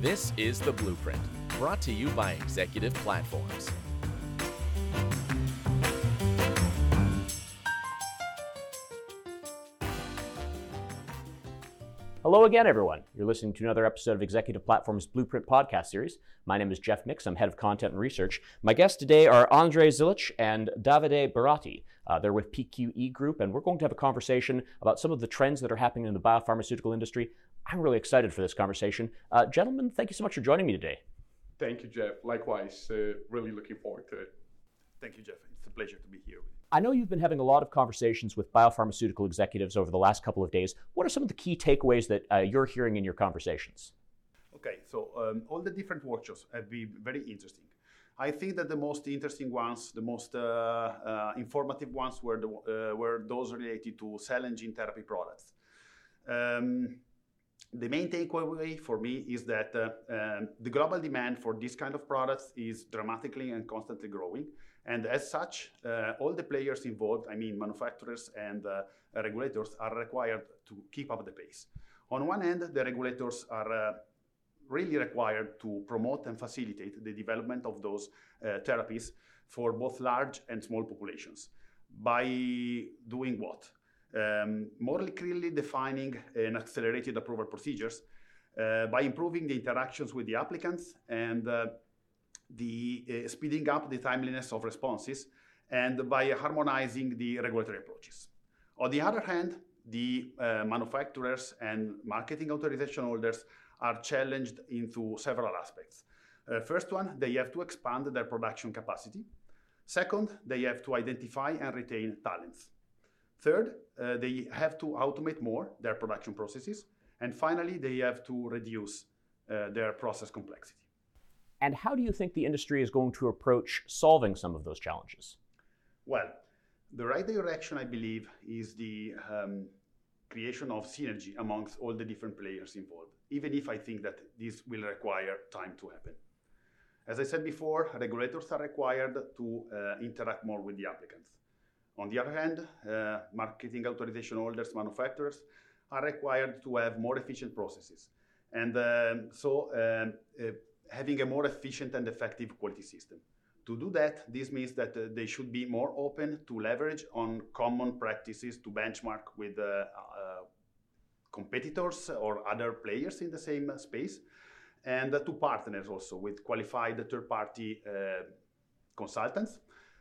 This is The Blueprint, brought to you by Executive Platforms. Hello again, everyone. You're listening to another episode of Executive Platform's Blueprint podcast series. My name is Jeff Mix. I'm head of content and research. My guests today are Andrzej Zylicz and Davide Buratti. Uh, they're with PQE Group, and we're going to have a conversation about some of the trends that are happening in the biopharmaceutical industry. I'm really excited for this conversation. Uh, gentlemen, thank you so much for joining me today. Thank you, Jeff. Likewise, uh, really looking forward to it. Thank you, Jeff. It's a pleasure to be here. With you. I know you've been having a lot of conversations with biopharmaceutical executives over the last couple of days. What are some of the key takeaways that uh, you're hearing in your conversations? Okay, so um, all the different workshops have been very interesting. I think that the most interesting ones, the most uh, uh, informative ones, were, the, uh, were those related to cell and gene therapy products. Um, the main takeaway for me is that uh, um, the global demand for this kind of products is dramatically and constantly growing. And as such, uh, all the players involved, I mean manufacturers and uh, regulators, are required to keep up the pace. On one end, the regulators are uh, really required to promote and facilitate the development of those uh, therapies for both large and small populations. By doing what? Um, more clearly defining and accelerated approval procedures, uh, by improving the interactions with the applicants and uh, the uh, speeding up the timeliness of responses and by harmonizing the regulatory approaches. On the other hand, the uh, manufacturers and marketing authorization holders are challenged into several aspects. Uh, first one, they have to expand their production capacity. Second, they have to identify and retain talents. Third, uh, they have to automate more their production processes. And finally, they have to reduce uh, their process complexity. And how do you think the industry is going to approach solving some of those challenges? Well, the right direction, I believe, is the um, creation of synergy amongst all the different players involved, even if I think that this will require time to happen. As I said before, regulators are required to uh, interact more with the applicants. On the other hand, uh, marketing authorization holders, manufacturers, are required to have more efficient processes. And um, so um, uh, having a more efficient and effective quality system. To do that, this means that uh, they should be more open to leverage on common practices to benchmark with uh, uh, competitors or other players in the same space, and to partners also with qualified third-party uh, consultants uh,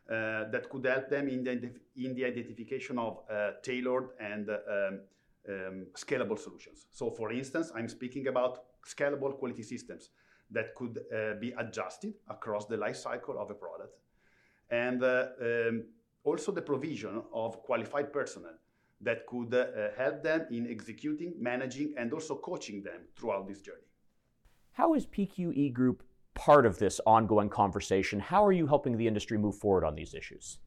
that could help them in the, in the identification of uh, tailored and um, um, scalable solutions. So, for instance, I'm speaking about scalable quality systems that could uh, be adjusted across the life cycle of a product. And uh, um, also the provision of qualified personnel that could uh, help them in executing, managing, and also coaching them throughout this journey. How is PQE Group part of this ongoing conversation? How are you helping the industry move forward on these issues?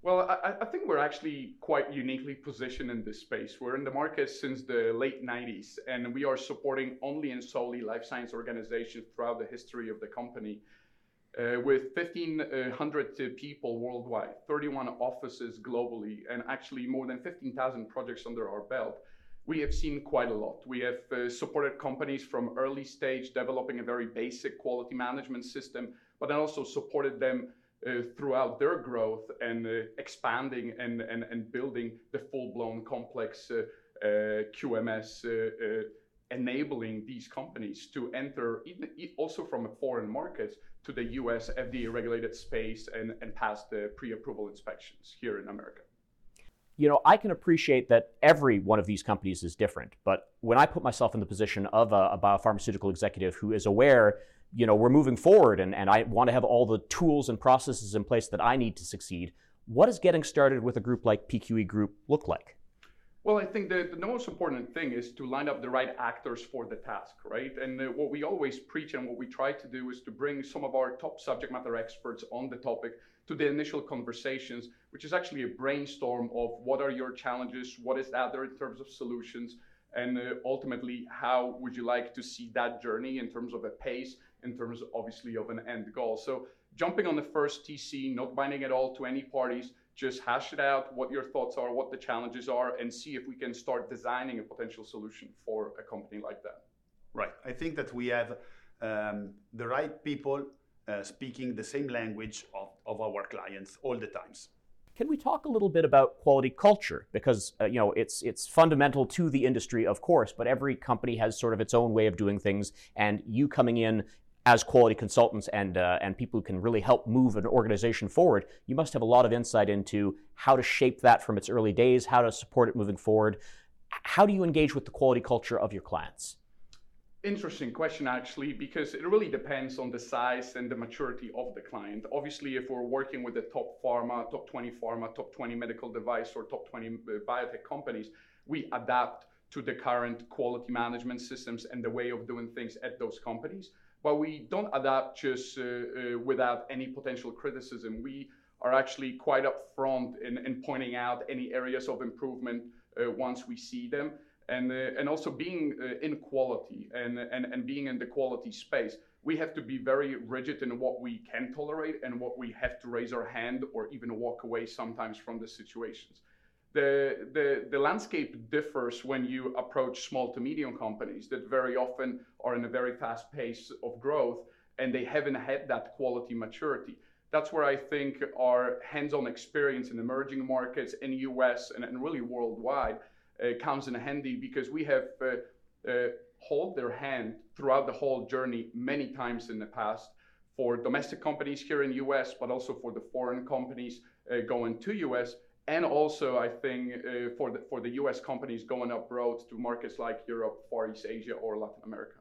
Well, I, I, think we're actually quite uniquely positioned in this space. We're in the market since the late 90s, and we are supporting only and solely life science organizations throughout the history of the company. Uh, with 1,500 people worldwide, 31 offices globally, and actually more than 15,000 projects under our belt, we have seen quite a lot. We have uh, supported companies from early stage developing a very basic quality management system, but then also supported them uh, throughout their growth and uh, expanding and, and, and building the full-blown complex uh, QMS enabling these companies to enter even also from a foreign markets to the US FDA regulated space and, and pass the pre-approval inspections here in America. You know, I can appreciate that every one of these companies is different, but when I put myself in the position of a, a biopharmaceutical executive who is aware you know, we're moving forward and, and I want to have all the tools and processes in place that I need to succeed. What does getting started with a group like PQE Group look like? Well, I think the, the most important thing is to line up the right actors for the task, right? And uh, what we always preach and what we try to do is to bring some of our top subject matter experts on the topic to the initial conversations, which is actually a brainstorm of what are your challenges, what is out there in terms of solutions, and uh, ultimately, how would you like to see that journey in terms of a pace in terms obviously of an end goal. So jumping on the first TC, not binding at all to any parties, just hash it out, what your thoughts are, what the challenges are, and see if we can start designing a potential solution for a company like that. Right. I think that we have um, the right people uh, speaking the same language of, of our clients all the times. Can we talk a little bit about quality culture? Because uh, you know it's it's fundamental to the industry, of course, but every company has sort of its own way of doing things. And you coming in as quality consultants and uh, and people who can really help move an organization forward, you must have a lot of insight into how to shape that from its early days, how to support it moving forward. How do you engage with the quality culture of your clients? Interesting question, actually, because it really depends on the size and the maturity of the client. Obviously, if we're working with the top pharma, top 20 pharma, top 20 medical device, or top 20 uh, biotech companies, we adapt to the current quality management systems and the way of doing things at those companies. But we don't adapt just uh, uh, without any potential criticism. We are actually quite upfront in, in pointing out any areas of improvement uh, once we see them and uh, and also being uh, in quality and, and and being in the quality space we have to be very rigid in what we can tolerate and what we have to raise our hand or even walk away sometimes from the situations. The, the, the landscape differs when you approach small to medium companies that very often are in a very fast pace of growth and they haven't had that quality maturity. That's where I think our hands-on experience in emerging markets in US and, and really worldwide comes in handy because we have uh, uh, hold their hand throughout the whole journey many times in the past for domestic companies here in US, but also for the foreign companies going to US and also I think uh, for the for the U.S. companies going abroad to markets like Europe, Far East Asia, or Latin America.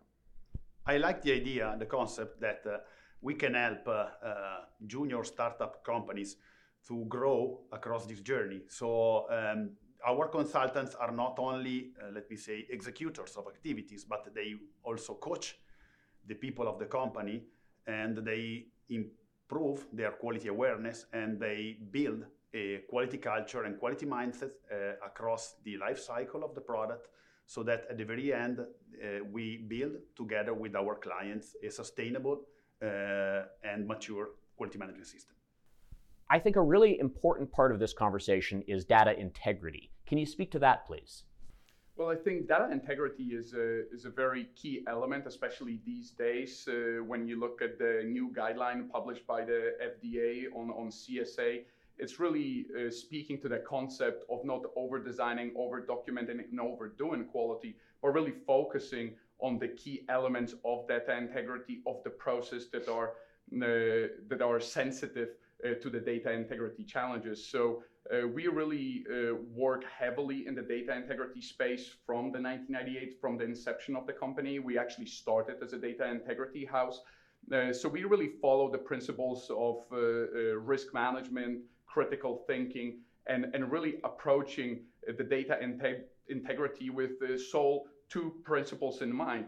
I like the idea, and the concept that uh, we can help uh, junior startup companies to grow across this journey. So um, our consultants are not only, uh, let me say, executors of activities, but they also coach the people of the company and they improve their quality awareness and they build a quality culture and quality mindset uh, across the life cycle of the product so that at the very end uh, we build together with our clients a sustainable uh, and mature quality management system. I think a really important part of this conversation is data integrity. Can you speak to that, please? Well, I think data integrity is a, is a very key element, especially these days uh, when you look at the new guideline published by the FDA on, on CSA. It's really uh, speaking to the concept of not over designing, over documenting, and overdoing quality, but really focusing on the key elements of data integrity of the process that are uh, that are sensitive to the data integrity challenges. So uh, we really uh, work heavily in the data integrity space from the 1998, from the inception of the company. We actually started as a data integrity house. Uh, so we really follow the principles of uh, uh, risk management, critical thinking, and, and really approaching the data integrity with the sole two principles in mind,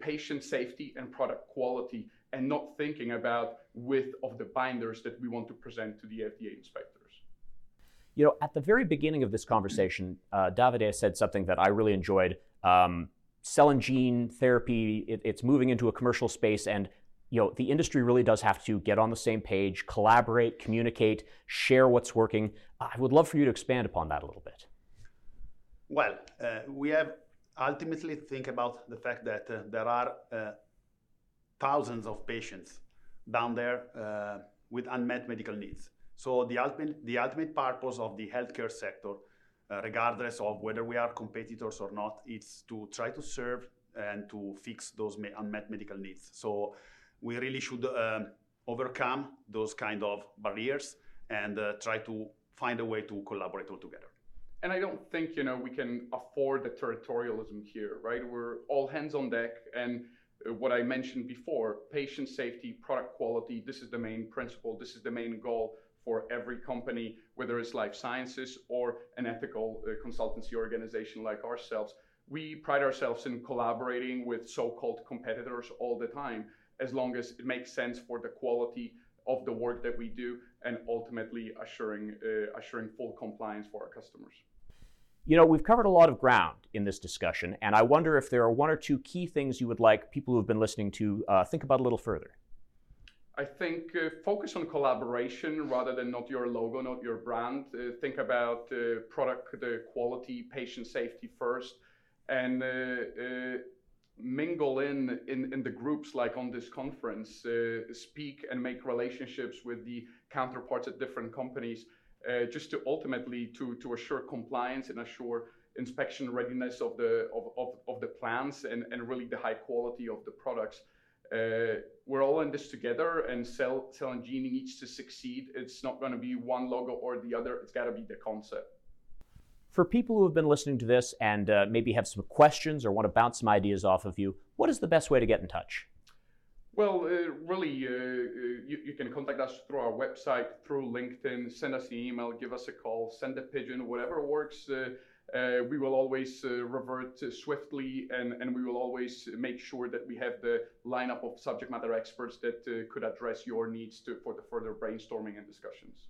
patient safety and product quality and not thinking about width of the binders that we want to present to the FDA inspectors. You know, at the very beginning of this conversation, uh, Davide said something that I really enjoyed. Um, cell and gene therapy, it, it's moving into a commercial space, and you know, the industry really does have to get on the same page, collaborate, communicate, share what's working. I would love for you to expand upon that a little bit. Well, uh, we have ultimately think about the fact that uh, there are uh, thousands of patients down there uh, with unmet medical needs. So the ultimate, the ultimate purpose of the healthcare sector, uh, regardless of whether we are competitors or not, is to try to serve and to fix those unmet medical needs. So we really should um, overcome those kind of barriers and uh, try to find a way to collaborate all together. And I don't think you know we can afford the territorialism here, right? We're all hands on deck, and uh, what I mentioned before patient safety, product quality this is the main principle, this is the main goal for every company, whether it's life sciences or an ethical uh, consultancy organization like ourselves. We pride ourselves in collaborating with so called competitors all the time, as long as it makes sense for the quality of the work that we do and ultimately assuring, uh, assuring full compliance for our customers. You know, we've covered a lot of ground in this discussion, and I wonder if there are one or two key things you would like people who have been listening to uh, think about a little further. I think uh, focus on collaboration rather than not your logo, not your brand. Uh, think about uh, product the quality, patient safety first, and uh, uh, mingle in, in in the groups like on this conference, uh, speak and make relationships with the counterparts at different companies, uh, just to ultimately to to assure compliance and assure inspection readiness of the of, of, of the plants and, and really the high quality of the products. Uh, we're all in this together and cell cell and gene needs to succeed. It's not going to be one logo or the other. It's got to be the concept. For people who have been listening to this and uh, maybe have some questions or want to bounce some ideas off of you, what is the best way to get in touch? Well, uh, really, uh, uh, you, you, can contact us through our website, through LinkedIn, send us an email, give us a call, send a pigeon, whatever works. Uh, uh we will always uh, revert swiftly and, and we will always make sure that we have the lineup of subject matter experts that could address your needs to, for the further brainstorming and discussions.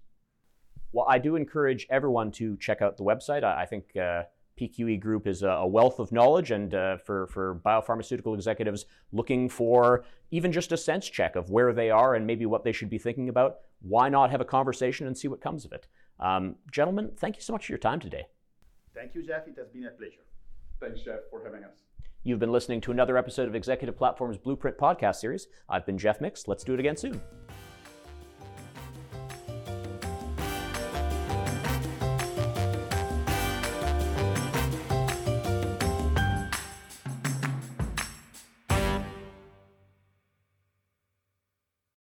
Well, I do encourage everyone to check out the website. I, I think uh, PQE Group is a, wealth of knowledge, and uh, for, for biopharmaceutical executives looking for even just a sense check of where they are and maybe what they should be thinking about, why not have a conversation and see what comes of it? Um, gentlemen, thank you so much for your time today. Thank you, Jeff. It has been a pleasure. Thanks, Jeff, for having us. You've been listening to another episode of Executive Platform's Blueprint podcast series. I've been Jeff Mix. Let's do it again soon.